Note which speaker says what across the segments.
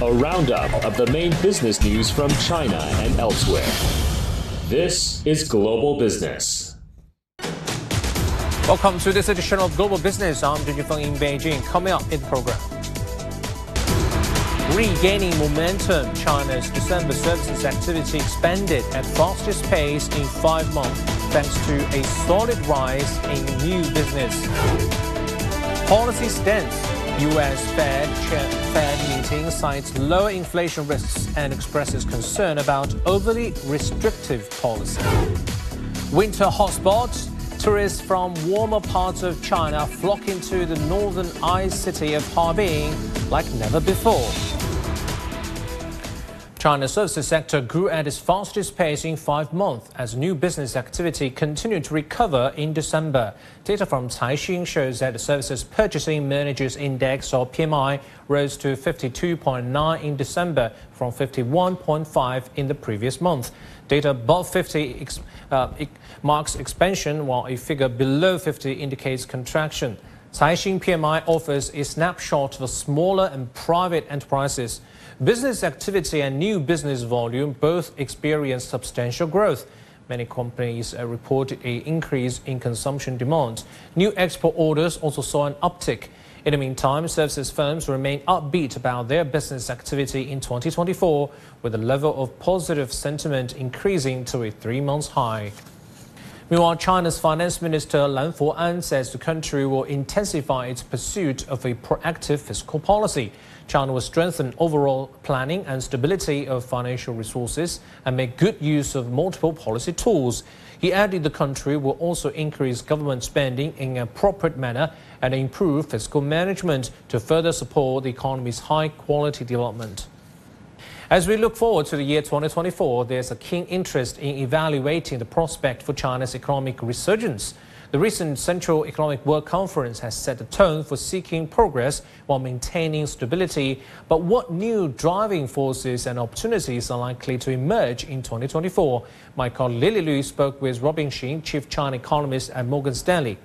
Speaker 1: a roundup of the main business news from China and elsewhere. This is Global Business.
Speaker 2: Welcome to this edition of Global Business. I'm Jun Feng in Beijing. Coming up in the program. Regaining momentum, China's December services activity expanded at fastest pace in five months thanks to a solid rise in new business. Policy stance. U.S. Fed, Fed meeting cites lower inflation risks and expresses concern about overly restrictive policy. Winter hotspots. Tourists from warmer parts of China flock into the northern ice city of Harbin like never before. China's services sector grew at its fastest pace in five months as new business activity continued to recover in December. Data from Caixin shows that the Services Purchasing Managers Index or PMI rose to 52.9 in December from 51.5 in the previous month. Data above 50 uh, marks expansion, while a figure below 50 indicates contraction. Caixin PMI offers a snapshot of smaller and private enterprises. Business activity and new business volume both experienced substantial growth. Many companies uh, reported an increase in consumption demand. New export orders also saw an uptick. In the meantime, services firms remain upbeat about their business activity in 2024, with the level of positive sentiment increasing to a three-month high. Meanwhile, China's Finance Minister Lan Fo'an says the country will intensify its pursuit of a proactive fiscal policy. China will strengthen overall planning and stability of financial resources and make good use of multiple policy tools. He added the country will also increase government spending in an appropriate manner and improve fiscal management to further support the economy's high quality development. As we look forward to the year 2024, there's a keen interest in evaluating the prospect for China's economic resurgence. The recent Central Economic Work Conference has set the tone for seeking progress while maintaining stability. But what new driving forces and opportunities are likely to emerge in 2024? My colleague Lily Lu spoke with Robin Xing, Chief China Economist at Morgan Stanley.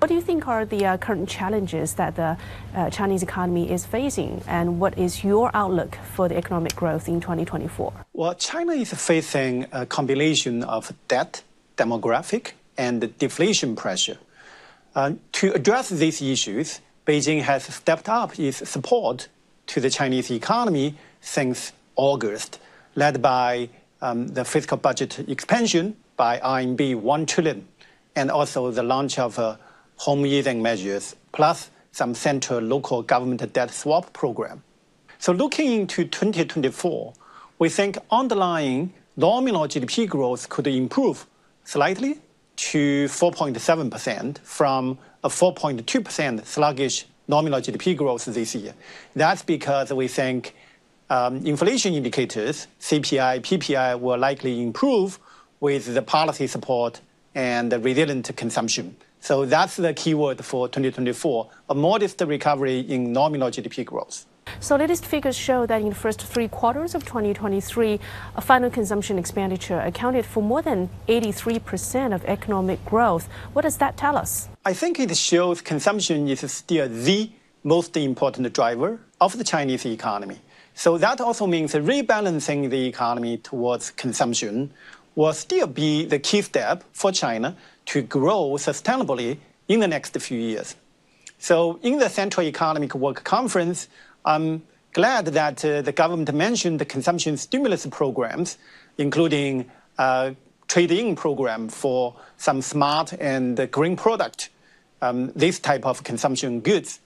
Speaker 3: What do you think are the uh, current challenges that the uh, Chinese economy is facing, and what is your outlook for the economic growth in 2024?
Speaker 4: Well, China is facing a combination of debt, demographic, and deflation pressure. Uh, to address these issues, Beijing has stepped up its support to the Chinese economy since August, led by um, the fiscal budget expansion by RMB 1 trillion, and also the launch of a home easing measures, plus some central local government debt swap program. So looking into 2024, we think underlying nominal GDP growth could improve slightly to 4.7% from a 4.2% sluggish nominal GDP growth this year. That's because we think um, inflation indicators, CPI, PPI, will likely improve with the policy support and the resilient consumption. So that's the keyword for 2024, a modest recovery in nominal GDP growth.
Speaker 3: So latest figures show that in the first three quarters of 2023, final consumption expenditure accounted for more than 83% of economic growth. What does that tell us?
Speaker 4: I think it shows consumption is still the most important driver of the Chinese economy. So that also means rebalancing the economy towards consumption will still be the key step for China to grow sustainably in the next few years. So in the Central Economic Work Conference, I'm glad that uh, the government mentioned the consumption stimulus programs, including a trade-in program for some smart and green product, um, this type of consumption goods.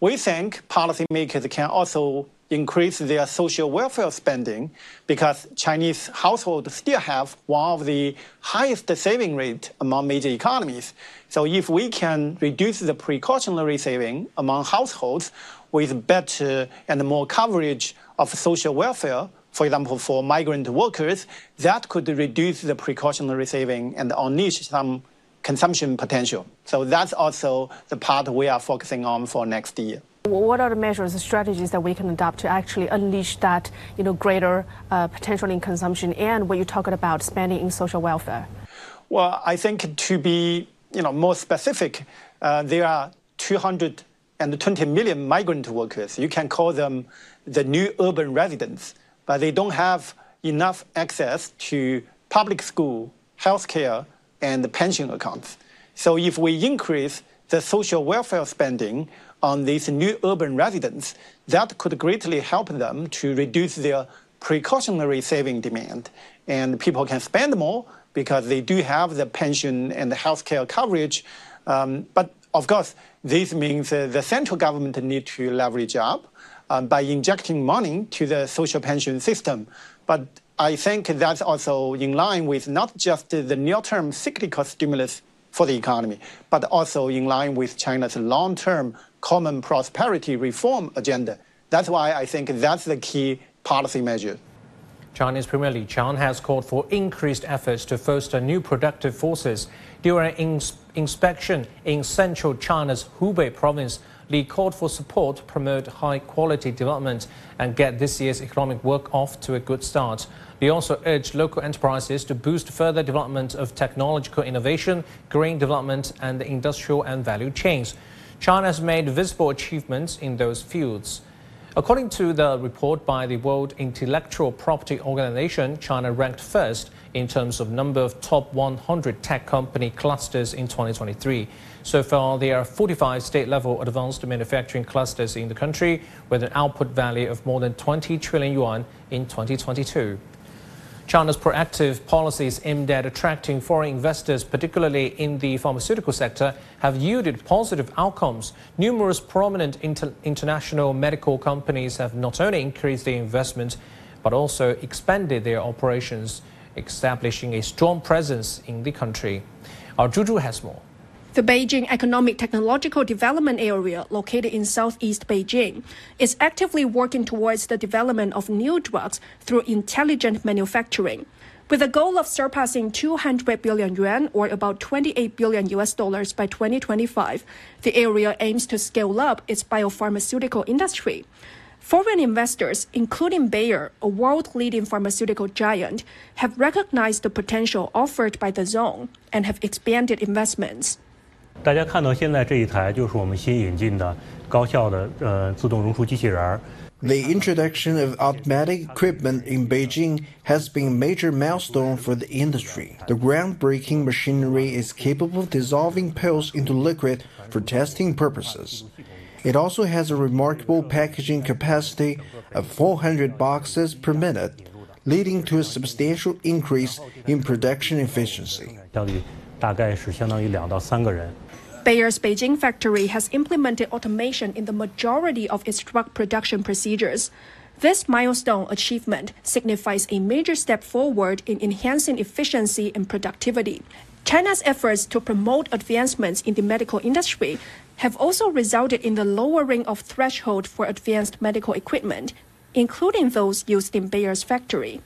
Speaker 4: We think policymakers can also increase their social welfare spending because Chinese households still have one of the highest saving rate among major economies. So if we can reduce the precautionary saving among households with better and more coverage of social welfare, for example, for migrant workers, that could reduce the precautionary saving and unleash some consumption potential. So that's also the part we are focusing on for next year.
Speaker 3: What are the measures and strategies that we can adopt to actually unleash that, you know, greater uh, potential in consumption and what you're talking about spending in social welfare?
Speaker 4: Well, I think to be, you know, more specific, uh, there are 200 and 20 million migrant workers. You can call them the new urban residents, but they don't have enough access to public school, healthcare, and pension accounts. So if we increase the social welfare spending on these new urban residents, that could greatly help them to reduce their precautionary saving demand. And people can spend more because they do have the pension and the healthcare coverage. Um, but of course, this means uh, the central government need to leverage up um, by injecting money to the social pension system. But I think that's also in line with not just the near-term cyclical stimulus for the economy, but also in line with China's long-term common prosperity reform agenda. That's why I think that's the key policy measure.
Speaker 2: Chinese Premier Li Qiang has called for increased efforts to foster new productive forces. During an ins inspection in central China's Hubei province, Li called for support to promote high quality development and get this year's economic work off to a good start. Li also urged local enterprises to boost further development of technological innovation, green development, and industrial and value chains. China has made visible achievements in those fields. According to the report by the World Intellectual Property Organization, China ranked first in terms of number of top 100 tech company clusters in 2023. So far, there are 45 state-level advanced manufacturing clusters in the country with an output value of more than 20 trillion yuan in 2022. China's proactive policies aimed at attracting foreign investors, particularly in the pharmaceutical sector, have yielded positive outcomes. Numerous prominent inter international medical companies have not only increased their investment, but also expanded their operations, establishing a strong presence in the country. Our Juju has more.
Speaker 5: The Beijing Economic Technological Development Area, located in southeast Beijing, is actively working towards the development of new drugs through intelligent manufacturing. With a goal of surpassing 200 billion yuan, or about 28 billion US dollars by 2025, the area aims to scale up its biopharmaceutical industry. Foreign investors, including Bayer, a world leading pharmaceutical giant, have recognized the potential offered by the zone and have expanded investments.
Speaker 6: 大家看到现在这一台就是我们新引进的高效的呃自动溶出机器人儿。
Speaker 7: The introduction of automatic equipment in Beijing has been a major milestone for the industry. The groundbreaking machinery is capable of dissolving pills into liquid for testing purposes. It also has a remarkable packaging capacity of 400 boxes per minute, leading to a substantial increase in production efficiency.
Speaker 5: Bayer's Beijing factory has implemented automation in the majority of its drug production procedures. This milestone achievement signifies a major step forward in enhancing efficiency and productivity. China's efforts to promote advancements in the medical industry have also resulted in the lowering of threshold for advanced medical equipment, including those used in Bayer's factory.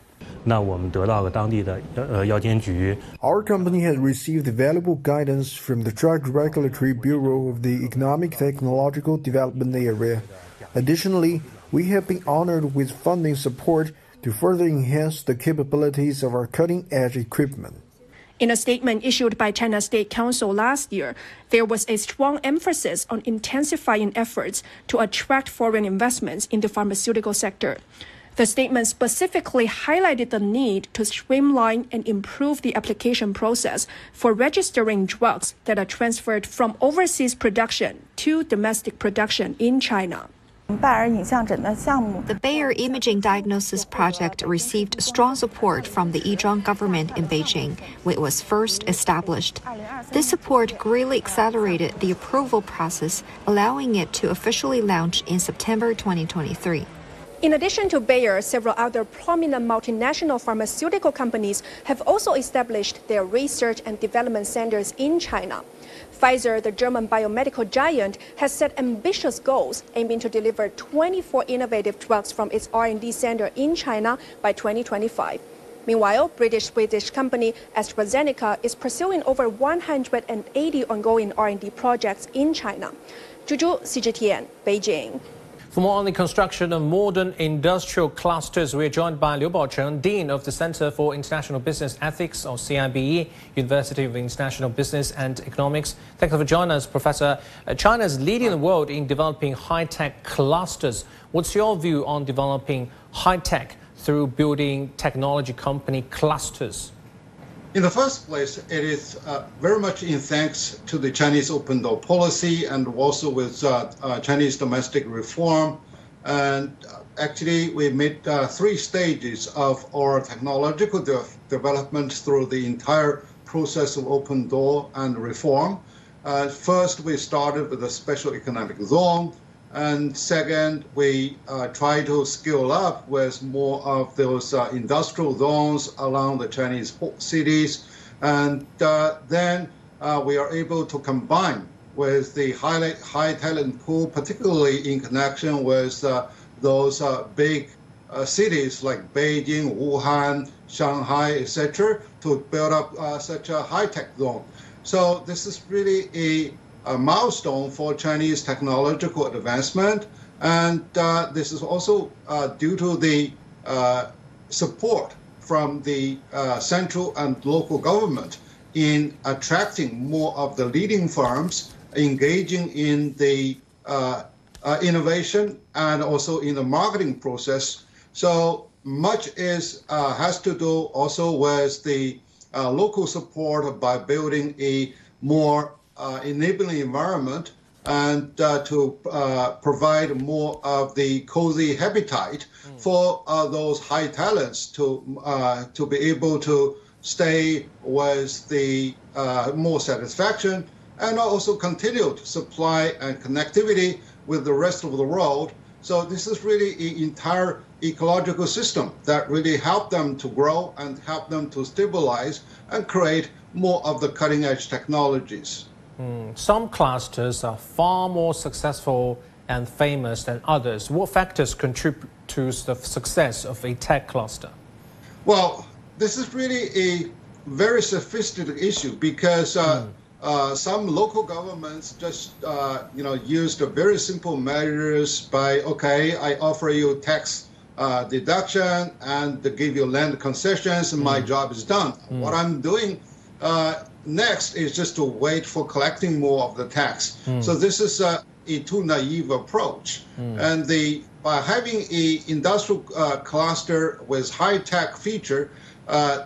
Speaker 7: Our company has received valuable guidance from the Drug Regulatory Bureau of the Economic Technological Development Area. Additionally, we have been honored with funding support to further enhance the capabilities of our cutting edge equipment.
Speaker 5: In a statement issued by China State Council last year, there was a strong emphasis on intensifying efforts to attract foreign investments in the pharmaceutical sector. The statement specifically highlighted the need to streamline and improve the application process for registering drugs that are transferred from overseas production to domestic production in China.
Speaker 8: The Bayer Imaging Diagnosis Project received strong support from the Yizhuang government in Beijing when it was first established. This support greatly accelerated the approval process, allowing it to officially launch in September 2023.
Speaker 5: In addition to Bayer, several other prominent multinational pharmaceutical companies have also established their research and development centers in China. Pfizer, the German biomedical giant, has set ambitious goals aiming to deliver 24 innovative drugs from its R&D center in China by 2025. Meanwhile, British-Swedish company AstraZeneca is pursuing over 180 ongoing R&D projects in China. Juju, CGTN, Beijing.
Speaker 2: For more on the construction of modern industrial clusters, we are joined by Liu Baocheng, Dean of the Center for International Business Ethics, or CIBE, University of International Business and Economics. Thank you for joining us, Professor. Uh, China is leading the world in developing high-tech clusters. What's your view on developing high-tech through building technology company clusters?
Speaker 9: In the first place, it is uh, very much in thanks to the Chinese open door policy and also with uh, uh, Chinese domestic reform. And uh, actually, we made uh, three stages of our technological de development through the entire process of open door and reform. Uh, first, we started with a special economic zone. And second, we uh, try to scale up with more of those uh, industrial zones along the Chinese cities. And uh, then uh, we are able to combine with the high, high talent pool, particularly in connection with uh, those uh, big cities like Beijing, Wuhan, Shanghai, etc., to build up such a high-tech zone. So this is really a a milestone for Chinese technological advancement. And uh, this is also uh, due to the uh, support from the uh, central and local government in attracting more of the leading firms engaging in the uh, uh, innovation and also in the marketing process. So much is has to do also with the local support by building a more enabling environment and uh, to uh, provide more of the cozy habitat mm. for those high talents to to be able to stay with the more satisfaction and also continued supply and connectivity with the rest of the world. So this is really an entire ecological system that really help them to grow and help them to stabilize and create more of the cutting edge technologies.
Speaker 2: Mm, some clusters are far more successful and famous than others. What factors contribute to the success of a tech cluster?
Speaker 9: Well, this is really a very sophisticated issue because uh, mm. uh, some local governments just uh, you know used very simple measures by okay, I offer you tax uh, deduction and give you land concessions, and mm. my job is done. Mm. What I'm doing uh, next is just to wait for collecting more of the tax. Mm. So this is a, a too naive approach. Mm. And the by having a industrial uh, cluster with high tech feature, uh,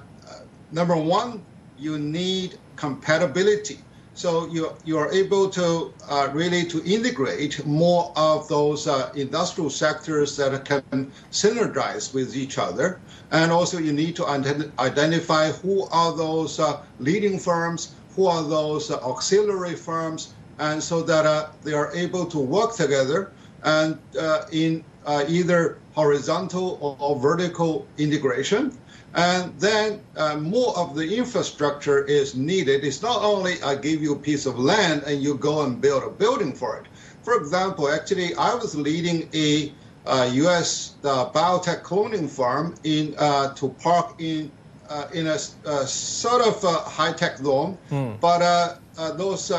Speaker 9: number one, you need compatibility. So you you are able to uh, really to integrate more of those uh, industrial sectors that can synergize with each other. And also you need to identify who are those uh, leading firms, who are those uh, auxiliary firms, and so that uh, they are able to work together and uh, in either horizontal or, or, vertical integration. And then uh, more of the infrastructure is needed. It's not only I give you a piece of land and you go and build a building for it. For example, actually, I was leading a uh, U.S. Uh, biotech cloning farm in uh, to park in uh, in a, a, sort of high tech zone, mm. but uh, uh, those.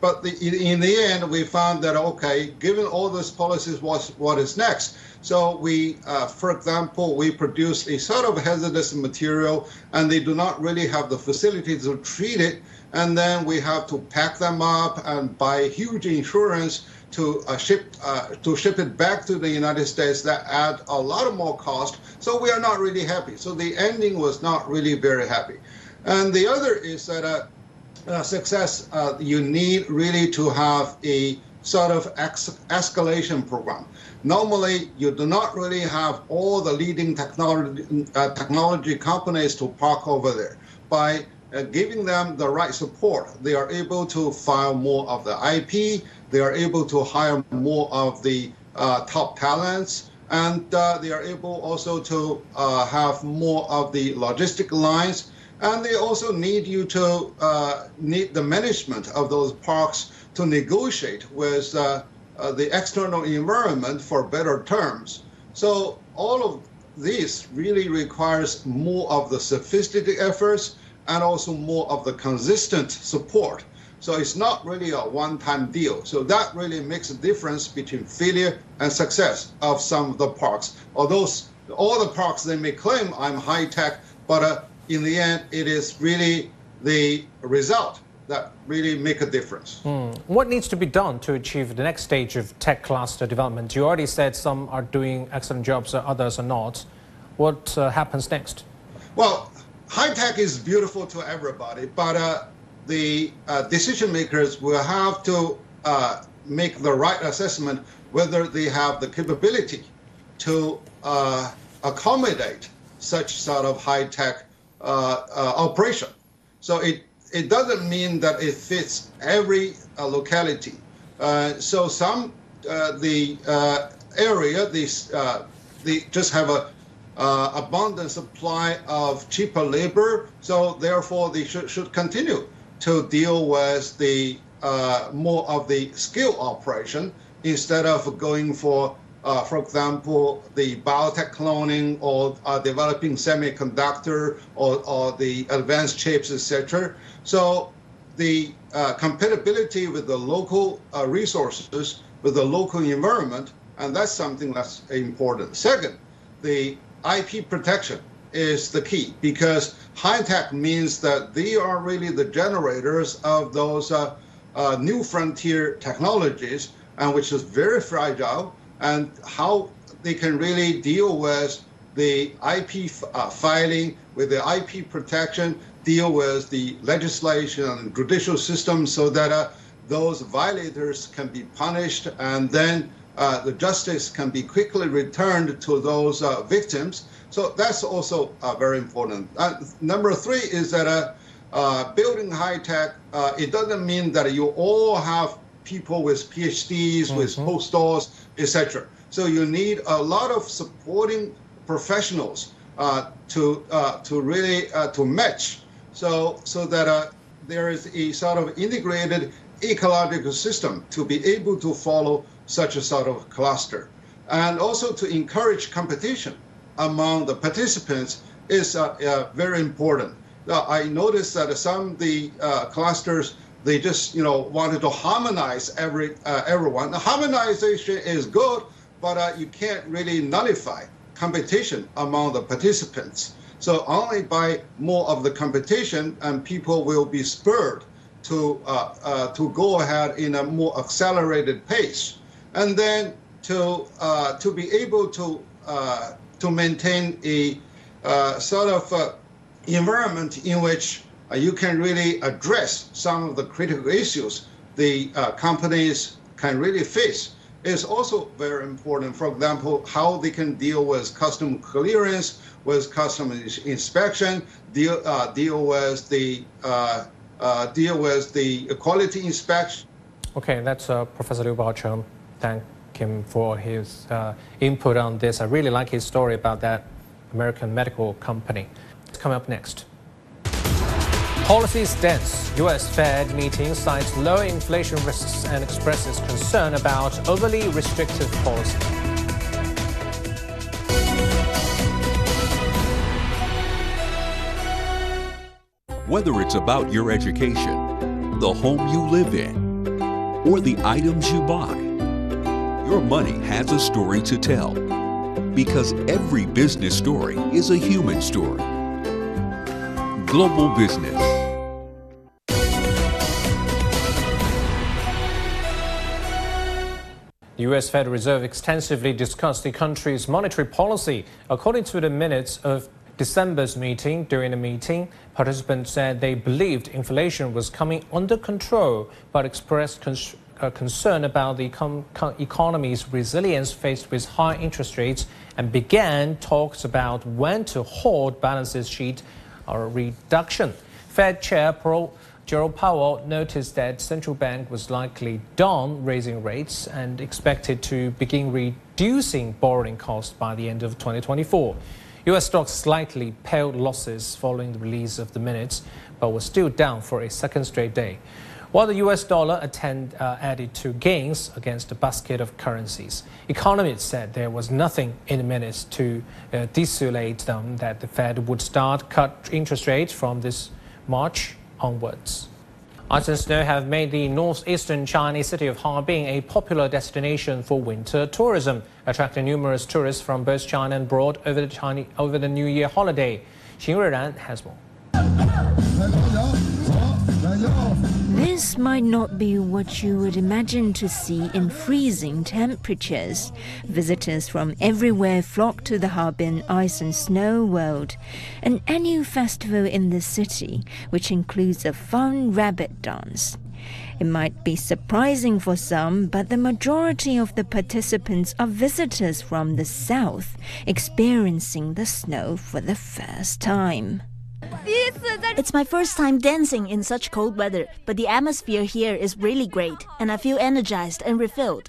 Speaker 9: But the, in the end, we found that okay, given all those policies, what's what is next? So we, for example, we produce a sort of hazardous material, and they do not really have the facilities to treat it, and then we have to pack them up and buy huge insurance to uh, ship uh, to ship it back to the United States that add a lot of more cost. So we are not really happy. So the ending was not really very happy. And the other is that uh, uh success uh, you need really to have a sort of ex- escalation program. Normally, you do not really have all the leading technology uh, technology companies to park over there. By uh, giving them the right support, they are able to file more of the IP, they are able to hire more of the uh, top talents, and uh, they are able also to have more of the logistic lines. And they also need you to uh, need the management of those parks to negotiate with uh, the external environment for better terms. So all of this really requires more of the sophisticated efforts and also more of the consistent support So it's not really a one-time deal. So that really makes a difference between failure and success of some of the parks. Although all the parks they may claim I'm high tech, but uh, in the end, it is really the result that really make a difference.
Speaker 2: Mm. What needs to be done to achieve the next stage of tech cluster development? You already said some are doing excellent jobs, others are not. What uh, happens next?
Speaker 9: Well, high tech is beautiful to everybody, but uh, the uh, decision makers will have to uh, make the right assessment whether they have the capability to uh, accommodate such sort of high tech operation. So it it doesn't mean that it fits every uh, locality. Uh, so some uh, the uh, area these uh, they just have a uh, abundant supply of cheaper labor. So therefore, they should, should continue to deal with the more of the skill operation instead of going for uh, for example, the biotech cloning or uh, developing semiconductor or, or the advanced chips, etc. So the uh, compatibility with the local uh, resources, with the local environment, and that's something that's important. Second, the IP protection is the key because high tech means that they are really the generators of those uh, uh, new frontier technologies, and which is very fragile, and how they can really deal with the IP uh, filing, with the IP protection, deal with the legislation and judicial system so that uh, those violators can be punished and then uh, the justice can be quickly returned to those uh, victims. So that's also uh, very important. Uh, number three is that building high tech, it doesn't mean that you all have people with PhDs, mm-hmm. with postdocs, etc. So you need a lot of supporting professionals to to really to match so so that uh, there is a sort of integrated ecological system to be able to follow such a sort of cluster, and also to encourage competition among the participants is uh, uh, very important. I noticed that some of the uh, clusters they just you know wanted to harmonize every uh, everyone. The harmonization is good, but uh, you can't really nullify competition among the participants. So only by more of the competition and people will be spurred to uh, uh, to go ahead in a more accelerated pace, and then to uh, to be able to uh, to maintain a sort of environment in which you can really address some of the critical issues the companies can really face is also very important. For example, how they can deal with custom clearance, with custom inspection, deal uh, deal with the uh, uh, deal with the quality inspection.
Speaker 2: Okay, that's uh, Professor Liu Baocheng. Thank him for his uh, input on this. I really like his story about that American medical company. It's coming up next. Policy stance. U.S. Fed meeting cites low inflation risks and expresses concern about overly restrictive policy.
Speaker 10: Whether it's about your education, the home you live in, or the items you buy, your money has a story to tell. Because every business story is a human story. Global Business.
Speaker 2: The U.S. Federal Reserve extensively discussed the country's monetary policy. According to the minutes of December's meeting. During the meeting, participants said they believed inflation was coming under control, but expressed uh, concern about the economy's resilience faced with high interest rates and began talks about when to hold balances sheet or reduction. Fed Chair Pro Jerome Powell noticed that central bank was likely done raising rates and expected to begin reducing borrowing costs by the end of 2024. U.S. stocks slightly paled losses following the release of the minutes, but were still down for a second straight day. While the US dollar attend, uh, added to gains against a basket of currencies, economists said there was nothing in the minutes to uh, dissuade them that the Fed would start cut interest rates from this March onwards. Ice snow have made the northeastern Chinese city of Harbin a popular destination for winter tourism, attracting numerous tourists from both China and abroad over the, Chinese, over the New Year holiday. Xin Ruiran has more.
Speaker 11: This might not be what you would imagine to see in freezing temperatures. Visitors from everywhere flock to the Harbin Ice and Snow World, an annual festival in the city which includes a fun rabbit dance. It might be surprising for some, but the majority of the participants are visitors from the south, experiencing the snow for the first time.
Speaker 12: It's my first time dancing in such cold weather, but the atmosphere here is really great, and I feel energized and refilled.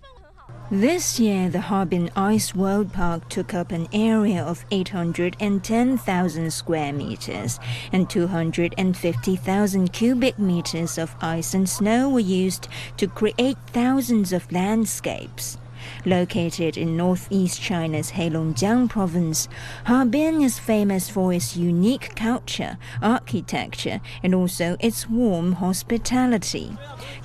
Speaker 11: This year, the Harbin Ice World Park took up an area of 810,000 square meters, and 250,000 cubic meters of ice and snow were used to create thousands of landscapes. Located in northeast China's Heilongjiang province, Harbin is famous for its unique culture, architecture, and also its warm hospitality.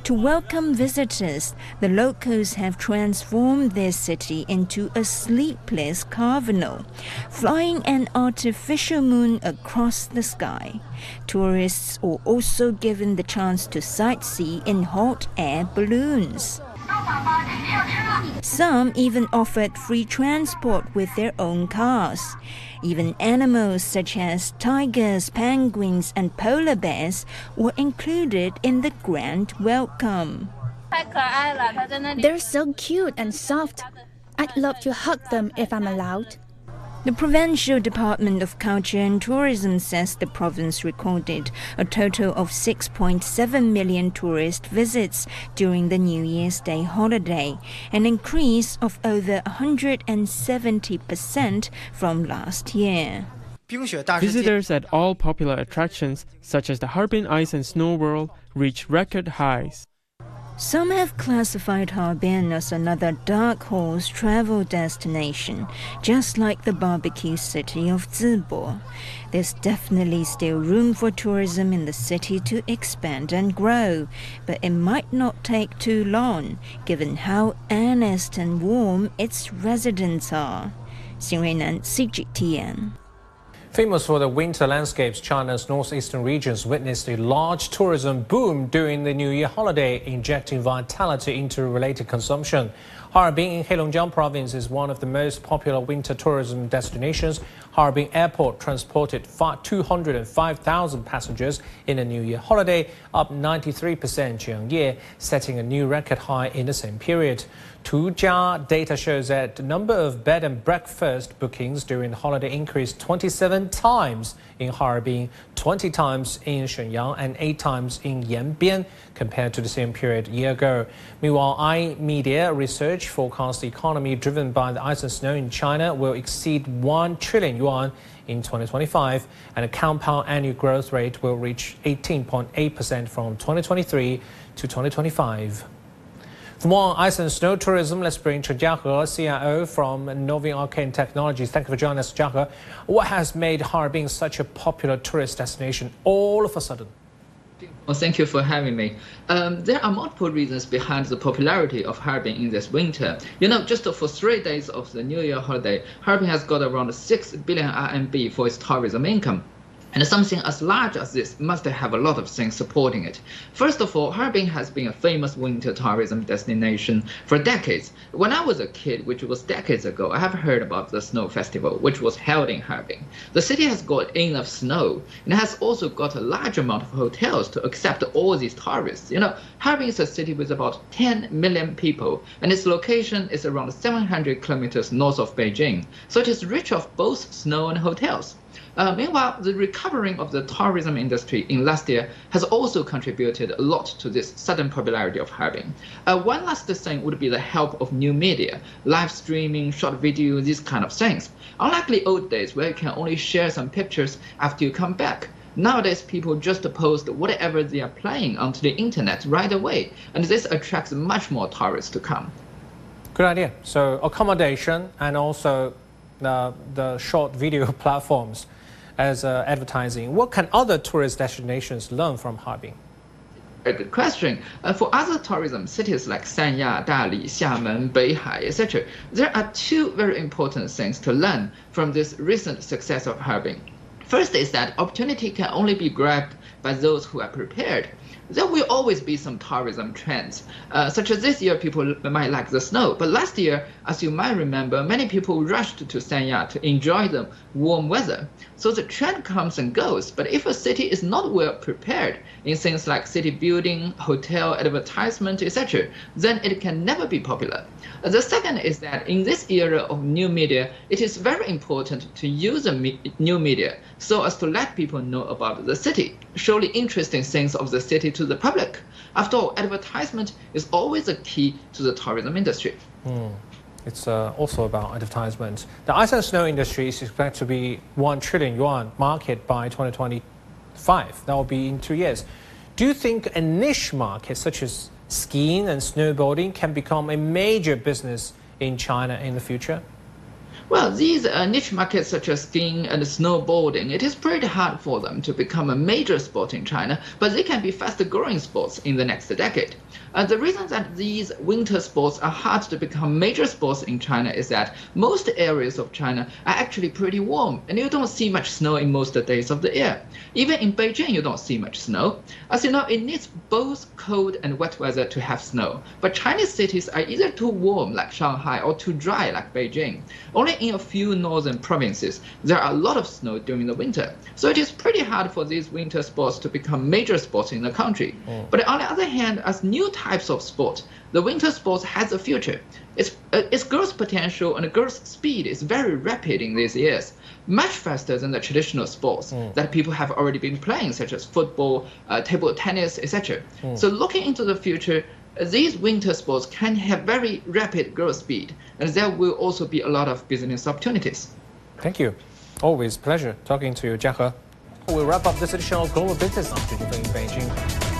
Speaker 11: To welcome visitors, the locals have transformed their city into a sleepless carnival, flying an artificial moon across the sky. Tourists are also given the chance to sightsee in hot air balloons. Some even offered free transport with their own cars. Even animals such as tigers, penguins, and polar bears were included in the grand welcome.
Speaker 13: They're so cute and soft. I'd love to hug them if I'm allowed.
Speaker 11: The Provincial Department of Culture and Tourism says the province recorded a total of 6.7 million tourist visits during the New Year's Day holiday, an increase of over 170% from last year.
Speaker 14: Visitors at all popular attractions, such as the Harbin Ice and Snow World, reach record highs.
Speaker 11: Some have classified Harbin as another dark horse travel destination, just like the barbecue city of Zibo. There's definitely still room for tourism in the city to expand and grow, but it might not take too long, given how earnest and warm its residents are. Xin Ruinan, CGTN.
Speaker 2: Famous for the winter landscapes, China's northeastern regions witnessed a large tourism boom during the New Year holiday, injecting vitality into related consumption. Harbin in Heilongjiang province is one of the most popular winter tourism destinations. Harbin Airport transported 205,000 passengers in the New Year holiday, up 93% year-on-year, setting a new record high in the same period. Tujia data shows that the number of bed and breakfast bookings during the holiday increased 27 times in Harbin, 20 times in Shenyang, and 8 times in Yanbian compared to the same period a year ago. Meanwhile, iMedia research forecasts the economy driven by the ice and snow in China will exceed 1 trillion yuan in 2025, and a compound annual growth rate will reach 18.8% from 2023 to 2025. For more ice and snow tourism, let's bring Chen Jiahe, CIO from Novin Arcane Technologies. Thank you for joining us, Jiahe. What has made Harbin such a popular tourist destination all of a sudden?
Speaker 15: Well, thank you for having me. Um, there are multiple reasons behind the popularity of Harbin in this winter. You know, just for three days of the New Year holiday, Harbin has got around 6 billion RMB for its tourism income. And something as large as this must have a lot of things supporting it. First of all, Harbin has been a famous winter tourism destination for decades. When I was a kid, which was decades ago, I have heard about the snow festival, which was held in Harbin. The city has got enough snow, and has also got a large amount of hotels to accept all these tourists. You know, Harbin is a city with about 10 million people, and its location is around 700 kilometers north of Beijing, so it is rich of both snow and hotels. Uh, meanwhile, the recovering of the tourism industry in last year has also contributed a lot to this sudden popularity of Harbin. Uh, one last thing would be the help of new media, live streaming, short video, these kind of things. Unlike the old days where you can only share some pictures after you come back, Nowadays, people just post whatever they are playing onto the internet right away, and this attracts much more tourists to come.
Speaker 2: Good idea. So accommodation and also the, the short video platforms as uh, advertising. What can other tourist destinations learn from Harbin?
Speaker 15: a good question. Uh, for other tourism cities like Sanya, Dali, Xiamen, Beihai, etc., there are two very important things to learn from this recent success of Harbin. First is that opportunity can only be grabbed by those who are prepared there will always be some tourism trends, uh, such as this year people might like the snow. But last year, as you might remember, many people rushed to Sanya to enjoy the warm weather. So the trend comes and goes. But if a city is not well prepared in things like city building, hotel advertisement, etc., then it can never be popular. The second is that in this era of new media, it is very important to use the me new media so as to let people know about the city, the interesting things of the city to the public. After all, advertisement is always a key to the tourism industry.
Speaker 2: Mm. It's uh, also about advertisement. The ice and snow industry is expected to be 1 trillion yuan market by 2025. That will be in two years. Do you think a niche market such as skiing and snowboarding can become a major business in China in the future?
Speaker 15: Well, these uh, niche markets such as skiing and snowboarding, it is pretty hard for them to become a major sport in China, but they can be fast growing sports in the next decade. Uh, the reason that these winter sports are hard to become major sports in China is that most areas of China are actually pretty warm, and you don't see much snow in most days of the year. Even in Beijing, you don't see much snow. As you know, it needs both cold and wet weather to have snow. But Chinese cities are either too warm, like Shanghai, or too dry, like Beijing. Only in a few northern provinces, there are a lot of snow during the winter. So it is pretty hard for these winter sports to become major sports in the country. Mm. But on the other hand, as new types of sport, the winter sports has a future. Its, uh, its growth potential and growth speed is very rapid in these years, much faster than the traditional sports mm. that people have already been playing, such as football, uh, table tennis, etc. Mm. So looking into the future, these winter sports can have very rapid growth speed, and there will also be a lot of business opportunities.
Speaker 2: Thank you. Always pleasure talking to you, Jia He. We'll wrap up this edition of Global Business After in Beijing.